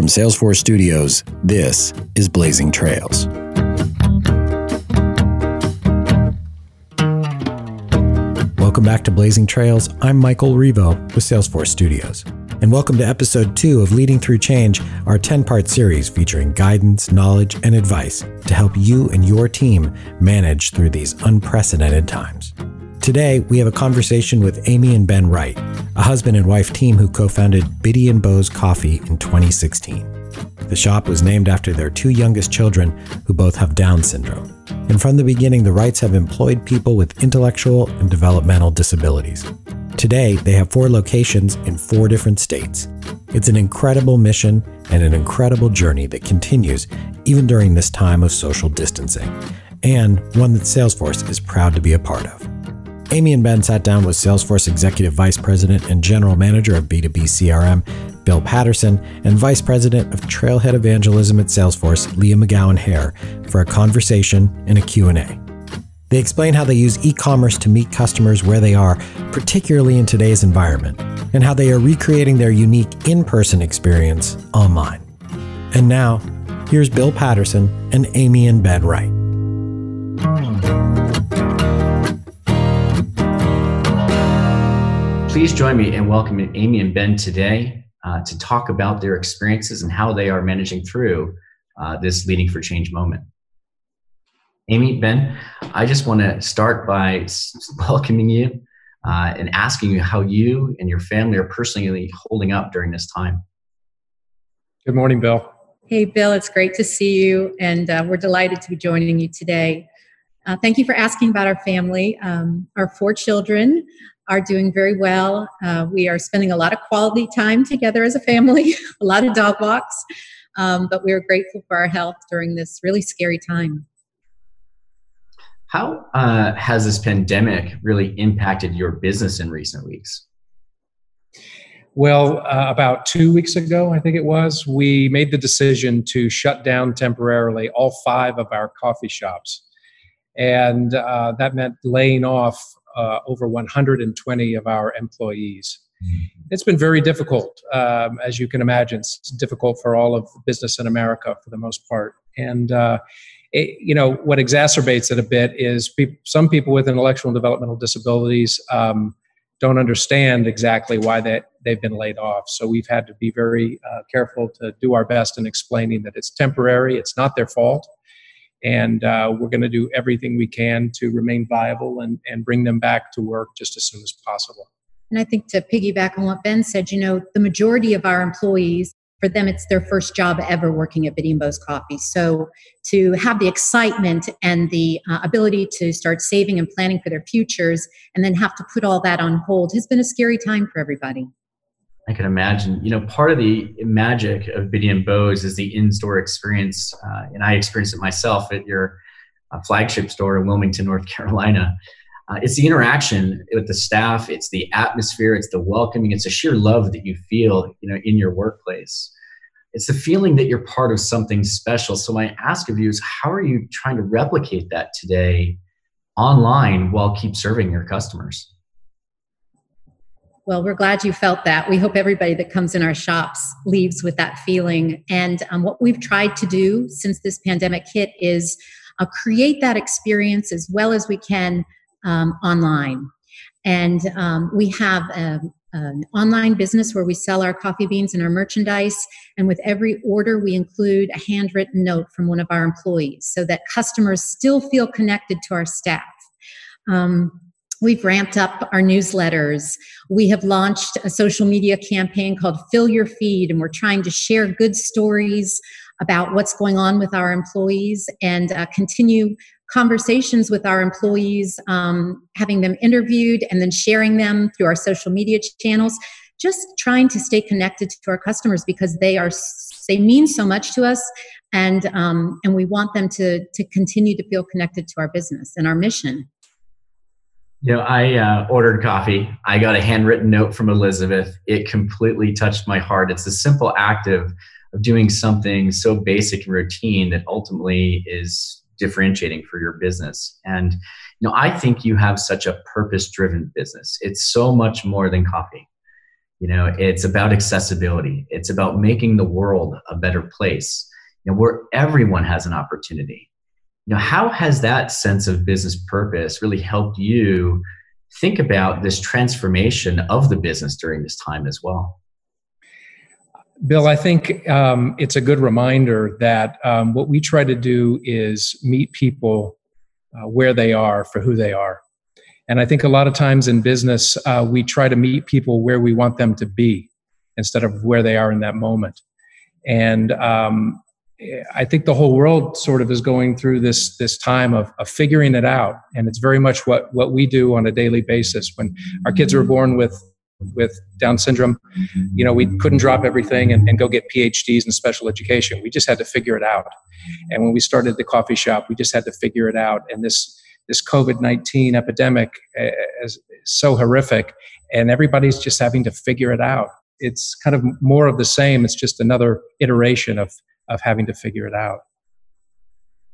From Salesforce Studios, this is Blazing Trails. Welcome back to Blazing Trails. I'm Michael Revo with Salesforce Studios. And welcome to episode two of Leading Through Change, our 10 part series featuring guidance, knowledge, and advice to help you and your team manage through these unprecedented times. Today, we have a conversation with Amy and Ben Wright, a husband and wife team who co founded Bitty and Beau's Coffee in 2016. The shop was named after their two youngest children, who both have Down syndrome. And from the beginning, the Wrights have employed people with intellectual and developmental disabilities. Today, they have four locations in four different states. It's an incredible mission and an incredible journey that continues even during this time of social distancing, and one that Salesforce is proud to be a part of. Amy and Ben sat down with Salesforce Executive Vice President and General Manager of B2B CRM, Bill Patterson, and Vice President of Trailhead Evangelism at Salesforce, Leah McGowan Hare, for a conversation and a Q&A. They explain how they use e-commerce to meet customers where they are, particularly in today's environment, and how they are recreating their unique in-person experience online. And now, here's Bill Patterson and Amy and Ben Wright. Please join me in welcoming Amy and Ben today uh, to talk about their experiences and how they are managing through uh, this leading for change moment. Amy, Ben, I just want to start by welcoming you uh, and asking you how you and your family are personally holding up during this time. Good morning, Bill. Hey, Bill, it's great to see you, and uh, we're delighted to be joining you today. Uh, thank you for asking about our family. Um, our four children are doing very well. Uh, we are spending a lot of quality time together as a family, a lot of dog walks, um, but we are grateful for our health during this really scary time. How uh, has this pandemic really impacted your business in recent weeks? Well, uh, about two weeks ago, I think it was, we made the decision to shut down temporarily all five of our coffee shops. And uh, that meant laying off uh, over 120 of our employees. Mm-hmm. It's been very difficult, um, as you can imagine. It's difficult for all of business in America for the most part. And, uh, it, you know, what exacerbates it a bit is pe- some people with intellectual and developmental disabilities um, don't understand exactly why that they've been laid off. So we've had to be very uh, careful to do our best in explaining that it's temporary, it's not their fault and uh, we're going to do everything we can to remain viable and, and bring them back to work just as soon as possible. And I think to piggyback on what Ben said, you know, the majority of our employees, for them, it's their first job ever working at Bitty and Beau's Coffee. So to have the excitement and the uh, ability to start saving and planning for their futures and then have to put all that on hold has been a scary time for everybody. I can imagine. You know, part of the magic of Bitty and Beau's is the in-store experience, uh, and I experienced it myself at your uh, flagship store in Wilmington, North Carolina. Uh, it's the interaction with the staff, it's the atmosphere, it's the welcoming, it's the sheer love that you feel, you know, in your workplace. It's the feeling that you're part of something special. So my ask of you is, how are you trying to replicate that today online while keep serving your customers? Well, we're glad you felt that. We hope everybody that comes in our shops leaves with that feeling. And um, what we've tried to do since this pandemic hit is uh, create that experience as well as we can um, online. And um, we have a, an online business where we sell our coffee beans and our merchandise. And with every order, we include a handwritten note from one of our employees so that customers still feel connected to our staff. Um, We've ramped up our newsletters. We have launched a social media campaign called Fill Your Feed, and we're trying to share good stories about what's going on with our employees and uh, continue conversations with our employees, um, having them interviewed and then sharing them through our social media channels. Just trying to stay connected to our customers because they are they mean so much to us, and um, and we want them to to continue to feel connected to our business and our mission. You know, I uh, ordered coffee. I got a handwritten note from Elizabeth. It completely touched my heart. It's a simple act of, of doing something so basic and routine that ultimately is differentiating for your business. And you know, I think you have such a purpose-driven business. It's so much more than coffee. You know, it's about accessibility. It's about making the world a better place, you know, where everyone has an opportunity. Know, how has that sense of business purpose really helped you think about this transformation of the business during this time as well? Bill, I think um, it's a good reminder that um, what we try to do is meet people uh, where they are for who they are. And I think a lot of times in business, uh, we try to meet people where we want them to be instead of where they are in that moment. And um, I think the whole world sort of is going through this this time of, of figuring it out, and it's very much what what we do on a daily basis. When our kids were born with with Down syndrome, you know, we couldn't drop everything and, and go get PhDs in special education. We just had to figure it out. And when we started the coffee shop, we just had to figure it out. And this this COVID 19 epidemic uh, is so horrific, and everybody's just having to figure it out. It's kind of more of the same. It's just another iteration of, of having to figure it out.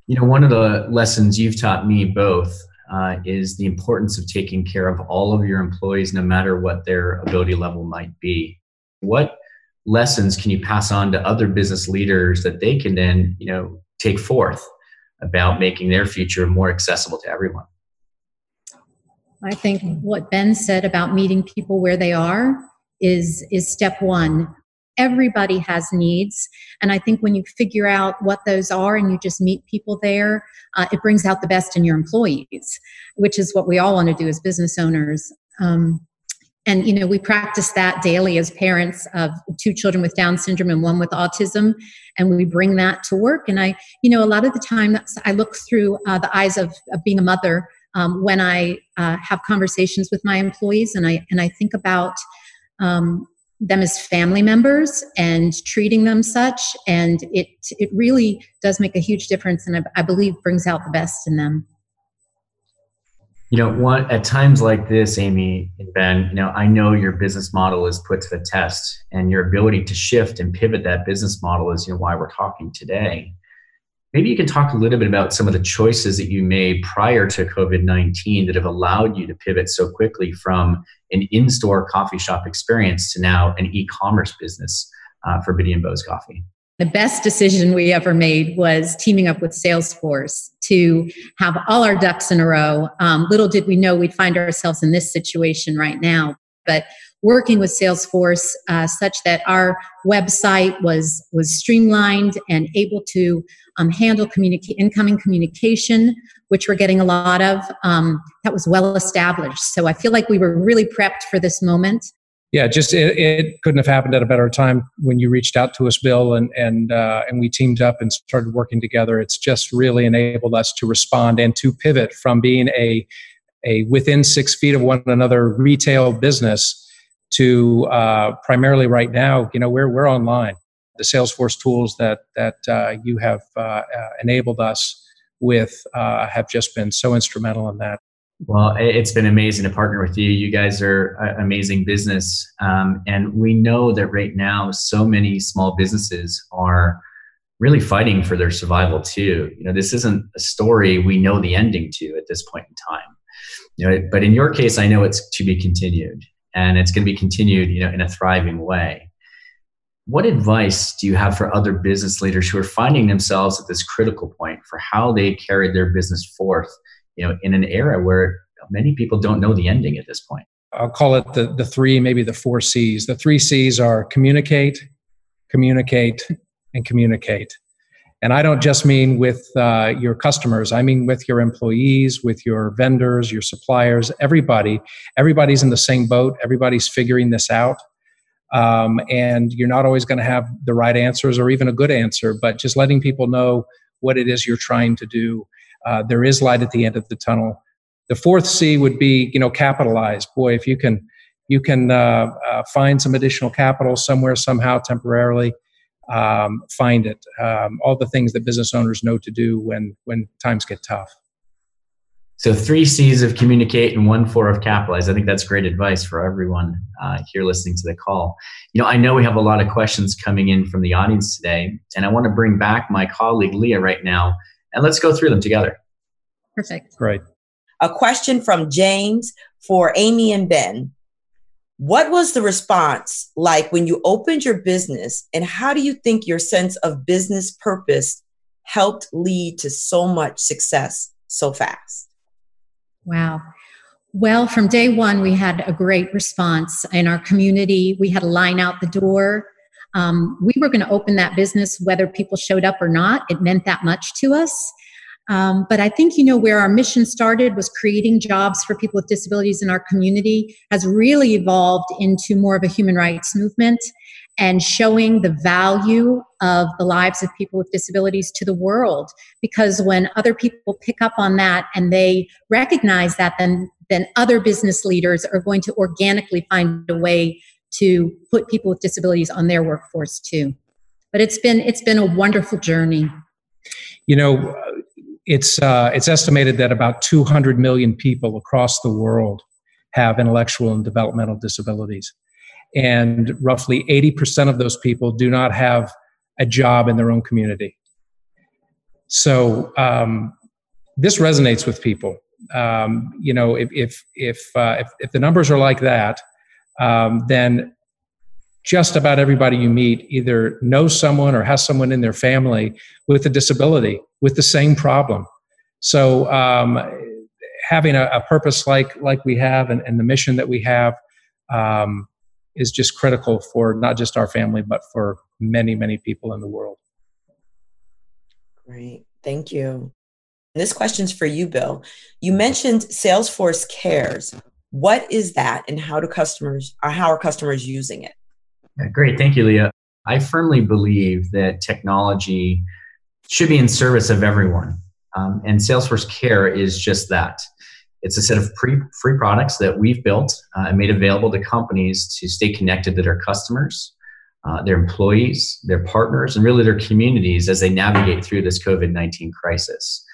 You know, one of the lessons you've taught me both uh, is the importance of taking care of all of your employees, no matter what their ability level might be. What lessons can you pass on to other business leaders that they can then, you know, take forth about making their future more accessible to everyone. I think what Ben said about meeting people where they are is is step 1. Everybody has needs, and I think when you figure out what those are and you just meet people there, uh, it brings out the best in your employees, which is what we all want to do as business owners. Um, and you know we practice that daily as parents of two children with down syndrome and one with autism and we bring that to work and i you know a lot of the time i look through uh, the eyes of, of, being a mother um, when i uh, have conversations with my employees and i and i think about um, them as family members and treating them such and it it really does make a huge difference and I, I believe brings out the best in them. You know what at times like this amy and ben you know i know your business model is put to the test and your ability to shift and pivot that business model is you know why we're talking today maybe you can talk a little bit about some of the choices that you made prior to covid-19 that have allowed you to pivot so quickly from an in-store coffee shop experience to now an e-commerce business uh, for Bitty and Beau's coffee the best decision we ever made was teaming up with Salesforce to have all our ducks in a row. Um, little did we know we'd find ourselves in this situation right now. But working with Salesforce uh, such that our website was was streamlined and able to um, handle communica- incoming communication, which we're getting a lot of. Um, that was well established. So I feel like we were really prepped for this moment yeah, just it, it, couldn't have happened at a better time when you reached out to us, Bill, and and uh, and we teamed up and started working together. It's just really enabled us to respond and to pivot from being a a within six feet of one another retail business to uh, primarily right now, you know, we're we're online. The Salesforce tools that that uh, you have uh, uh, enabled us with uh, have just been so instrumental in that. Well, it's been amazing to partner with you. You guys are an amazing business. Um, and we know that right now, so many small businesses are really fighting for their survival too. You know, this isn't a story we know the ending to at this point in time. You know, but in your case, I know it's to be continued and it's going to be continued, you know, in a thriving way. What advice do you have for other business leaders who are finding themselves at this critical point for how they carry their business forth you know, in an era where many people don't know the ending at this point. I'll call it the, the three, maybe the four C's. The three C's are communicate, communicate, and communicate. And I don't just mean with uh, your customers, I mean with your employees, with your vendors, your suppliers, everybody. Everybody's in the same boat, everybody's figuring this out. Um, and you're not always going to have the right answers or even a good answer, but just letting people know what it is you're trying to do uh, there is light at the end of the tunnel. The fourth C would be, you know, capitalize. Boy, if you can, you can uh, uh, find some additional capital somewhere, somehow, temporarily. Um, find it. Um, all the things that business owners know to do when when times get tough. So three C's of communicate and one four of capitalize. I think that's great advice for everyone uh, here listening to the call. You know, I know we have a lot of questions coming in from the audience today, and I want to bring back my colleague Leah right now and let's go through them together. Perfect. Great. A question from James for Amy and Ben. What was the response like when you opened your business, and how do you think your sense of business purpose helped lead to so much success so fast? Wow. Well, from day one, we had a great response in our community. We had a line out the door. Um, we were going to open that business whether people showed up or not. It meant that much to us. Um, but I think, you know, where our mission started was creating jobs for people with disabilities in our community has really evolved into more of a human rights movement and showing the value of the lives of people with disabilities to the world. Because when other people pick up on that and they recognize that, then, then other business leaders are going to organically find a way to put people with disabilities on their workforce too. But it's been it's been a wonderful journey. You know, it's uh, it's estimated that about 200 million people across the world have intellectual and developmental disabilities, and roughly 80% of those people do not have a job in their own community. So um, this resonates with people. Um, you know, if if if, uh, if, if the numbers are like that, um, then just about everybody you meet either knows someone or has someone in their family with a disability with the same problem. So um, having a, a, purpose like like we have and, and the mission that we have um, is just critical for not just our family but for many many people in the world. Great, thank you. This question's for you, Bill. You mentioned Salesforce Cares. What is that, and how do customers or how are customers using it? Great. Thank you, Leah. I firmly believe that technology should be in service of everyone. Um, and Salesforce Care is just that. It's a set of pre- free products that we've built uh, and made available to companies to stay connected to their customers, uh, their employees, their partners, and really their communities as they navigate through this COVID 19 crisis.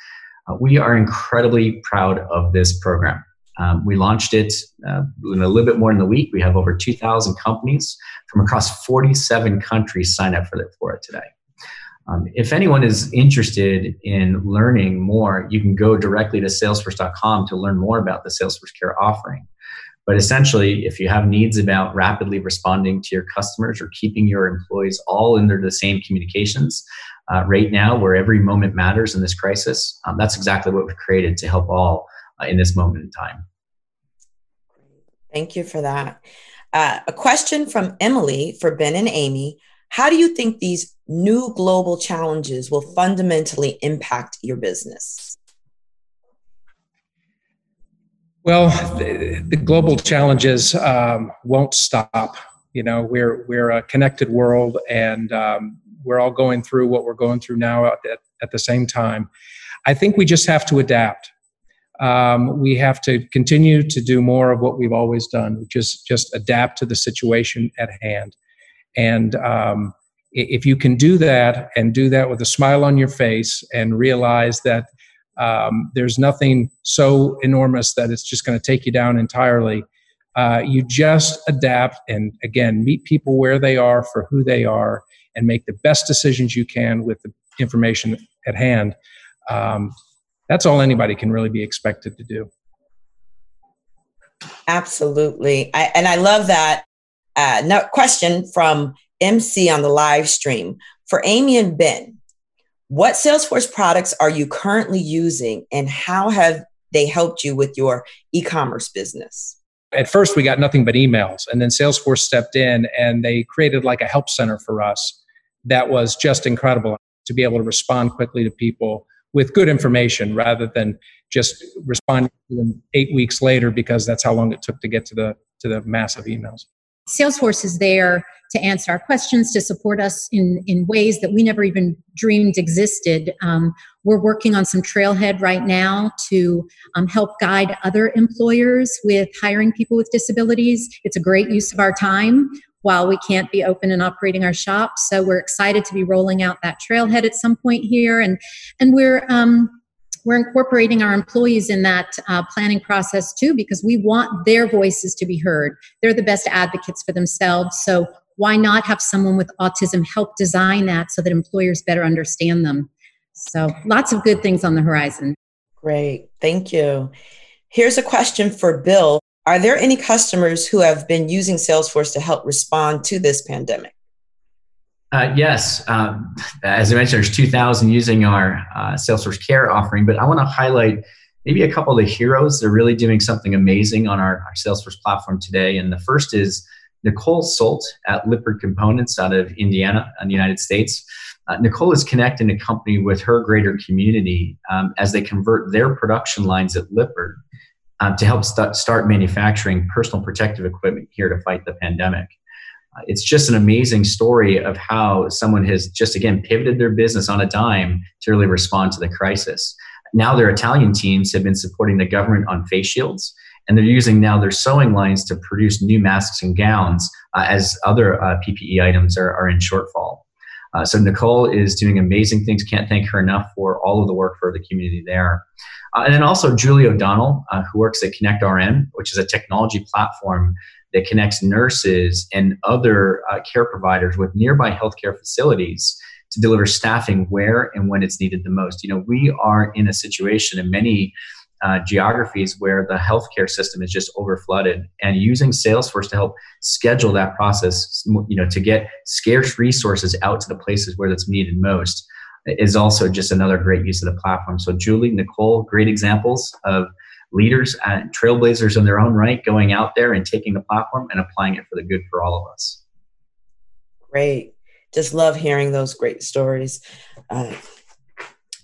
Uh, we are incredibly proud of this program. Um, we launched it uh, in a little bit more than a week. We have over 2,000 companies from across 47 countries sign up for it, for it today. Um, if anyone is interested in learning more, you can go directly to salesforce.com to learn more about the Salesforce Care offering. But essentially, if you have needs about rapidly responding to your customers or keeping your employees all under the same communications, uh, right now, where every moment matters in this crisis, um, that's exactly what we've created to help all in this moment in time. Thank you for that. Uh, a question from Emily for Ben and Amy. How do you think these new global challenges will fundamentally impact your business? Well, the, the global challenges um, won't stop. You know, we're we're a connected world, and um, we're all going through what we're going through now at, at the same time. I think we just have to adapt um, we have to continue to do more of what we've always done, which is just adapt to the situation at hand. And um, if you can do that and do that with a smile on your face and realize that um, there's nothing so enormous that it's just going to take you down entirely, uh, you just adapt and again meet people where they are for who they are and make the best decisions you can with the information at hand. Um, that's all anybody can really be expected to do. Absolutely. I, and I love that uh, no, question from MC on the live stream. For Amy and Ben, what Salesforce products are you currently using and how have they helped you with your e commerce business? At first, we got nothing but emails, and then Salesforce stepped in and they created like a help center for us that was just incredible to be able to respond quickly to people with good information rather than just responding to them eight weeks later because that's how long it took to get to the to the massive emails. Salesforce is there to answer our questions, to support us in, in ways that we never even dreamed existed. Um, we're working on some trailhead right now to um, help guide other employers with hiring people with disabilities. It's a great use of our time while we can't be open and operating our shops. So we're excited to be rolling out that trailhead at some point here, and and we're um, we're incorporating our employees in that uh, planning process too because we want their voices to be heard. They're the best advocates for themselves. So why not have someone with autism help design that so that employers better understand them? So lots of good things on the horizon. Great, thank you. Here's a question for Bill Are there any customers who have been using Salesforce to help respond to this pandemic? Uh, yes. Um, as I mentioned, there's 2,000 using our uh, Salesforce Care offering, but I want to highlight maybe a couple of the heroes that are really doing something amazing on our, our Salesforce platform today. And the first is Nicole Solt at Lippert Components out of Indiana in the United States. Uh, Nicole is connecting the company with her greater community um, as they convert their production lines at Lippert um, to help st- start manufacturing personal protective equipment here to fight the pandemic. Uh, it's just an amazing story of how someone has just again pivoted their business on a dime to really respond to the crisis. Now their Italian teams have been supporting the government on face shields, and they're using now their sewing lines to produce new masks and gowns uh, as other uh, PPE items are, are in shortfall. Uh, so Nicole is doing amazing things. Can't thank her enough for all of the work for the community there. Uh, and then also Julie O'Donnell, uh, who works at Connect RN, which is a technology platform that connects nurses and other uh, care providers with nearby healthcare facilities to deliver staffing where and when it's needed the most. You know, we are in a situation in many uh, geographies where the healthcare system is just overflooded and using salesforce to help schedule that process you know to get scarce resources out to the places where that's needed most is also just another great use of the platform so julie nicole great examples of leaders and trailblazers in their own right going out there and taking the platform and applying it for the good for all of us great just love hearing those great stories uh,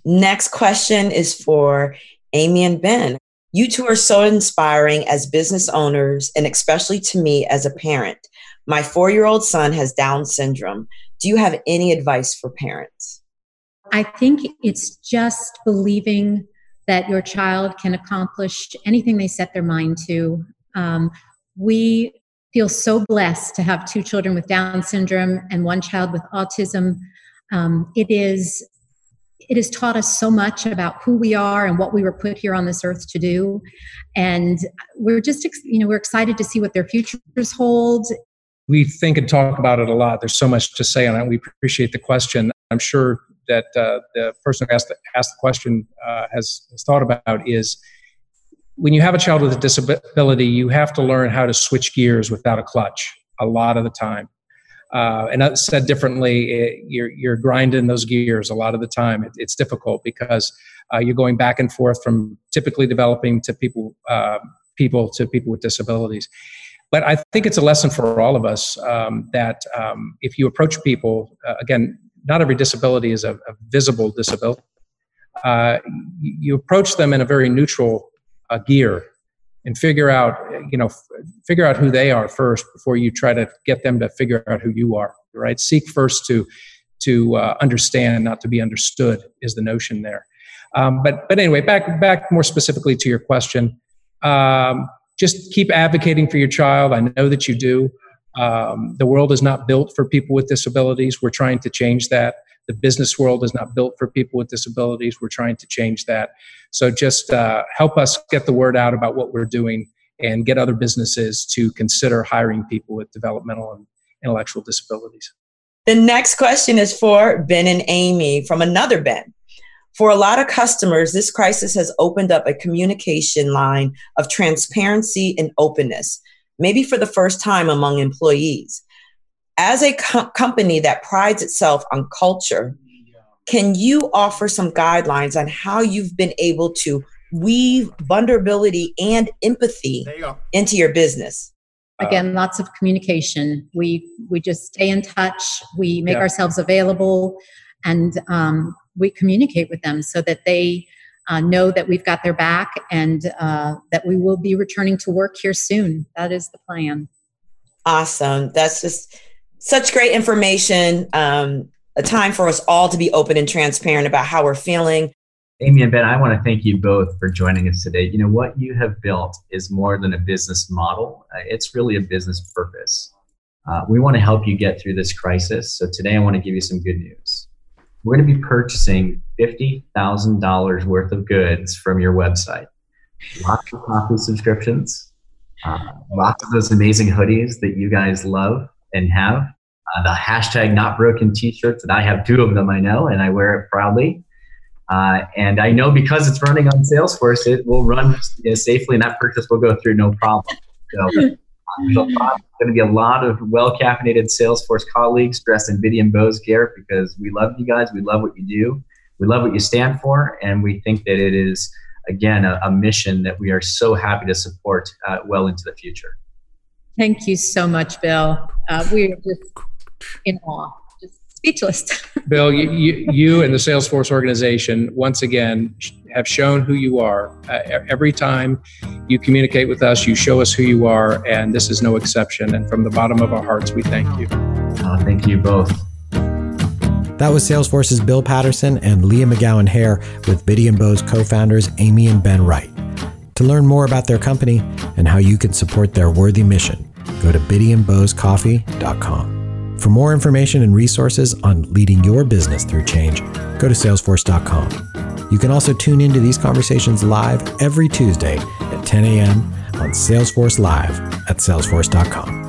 next question is for Amy and Ben. You two are so inspiring as business owners, and especially to me as a parent. My four year old son has Down syndrome. Do you have any advice for parents? I think it's just believing that your child can accomplish anything they set their mind to. Um, we feel so blessed to have two children with Down syndrome and one child with autism. Um, it is it has taught us so much about who we are and what we were put here on this earth to do. And we're just you know we're excited to see what their futures hold. We think and talk about it a lot. There's so much to say on it. We appreciate the question. I'm sure that uh, the person who asked the, asked the question uh, has, has thought about is when you have a child with a disability you have to learn how to switch gears without a clutch a lot of the time uh, and said differently, it, you're, you're grinding those gears a lot of the time. It, it's difficult because uh, you're going back and forth from typically developing to people, uh, people to people with disabilities. But I think it's a lesson for all of us um, that um, if you approach people, uh, again, not every disability is a, a visible disability. Uh, you approach them in a very neutral uh, gear and figure out you know figure out who they are first before you try to get them to figure out who you are right? Seek first to to uh, understand not to be understood is the notion there. Um, but but anyway back back more specifically to your question um, just keep advocating for your child. I know that you do um, the world is not built for people with disabilities we're trying to change that the business world is not built for people with disabilities. We're trying to change that. So just uh, help us get the word out about what we're doing and get other businesses to consider hiring people with developmental and intellectual disabilities. The next question is for Ben and Amy from another Ben. For a lot of customers, this crisis has opened up a communication line of transparency and openness, maybe for the first time among employees as a co- company that prides itself on culture, can you offer some guidelines on how you've been able to weave vulnerability and empathy into your business? Again, lots of communication. We we just stay in touch. We make yeah. ourselves available, and um, we communicate with them so that they uh, know that we've got their back and uh, that we will be returning to work here soon. That is the plan. Awesome. That's just such great information. Um, a time for us all to be open and transparent about how we're feeling. Amy and Ben, I want to thank you both for joining us today. You know, what you have built is more than a business model, uh, it's really a business purpose. Uh, we want to help you get through this crisis. So today I want to give you some good news. We're going to be purchasing $50,000 worth of goods from your website. Lots of coffee subscriptions, uh, lots of those amazing hoodies that you guys love and have. Uh, the hashtag not broken t-shirts and I have two of them I know and I wear it proudly. Uh, and I know because it's running on Salesforce, it will run safely and that purchase will go through no problem. So there's going to be a lot of well caffeinated Salesforce colleagues dressed in Bitty and Beau's gear because we love you guys. We love what you do. We love what you stand for. And we think that it is, again, a, a mission that we are so happy to support uh, well into the future. Thank you so much, Bill. Uh, we are just in awe, just speechless. Bill, you, you, you, and the Salesforce organization, once again, have shown who you are. Uh, every time you communicate with us, you show us who you are, and this is no exception. And from the bottom of our hearts, we thank you. Uh, thank you both. That was Salesforce's Bill Patterson and Leah McGowan Hare with Bitty and Beau's co founders Amy and Ben Wright. To learn more about their company and how you can support their worthy mission, go to bittyandbeauscoffee.com. For more information and resources on leading your business through change, go to salesforce.com. You can also tune into these conversations live every Tuesday at 10 a.m. on Salesforce Live at salesforce.com.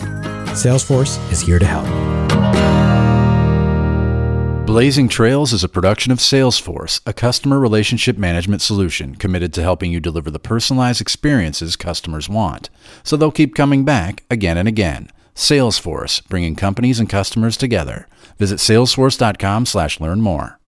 Salesforce is here to help. Blazing Trails is a production of Salesforce, a customer relationship management solution committed to helping you deliver the personalized experiences customers want, so they'll keep coming back again and again. Salesforce, bringing companies and customers together. Visit salesforce.com/learn more.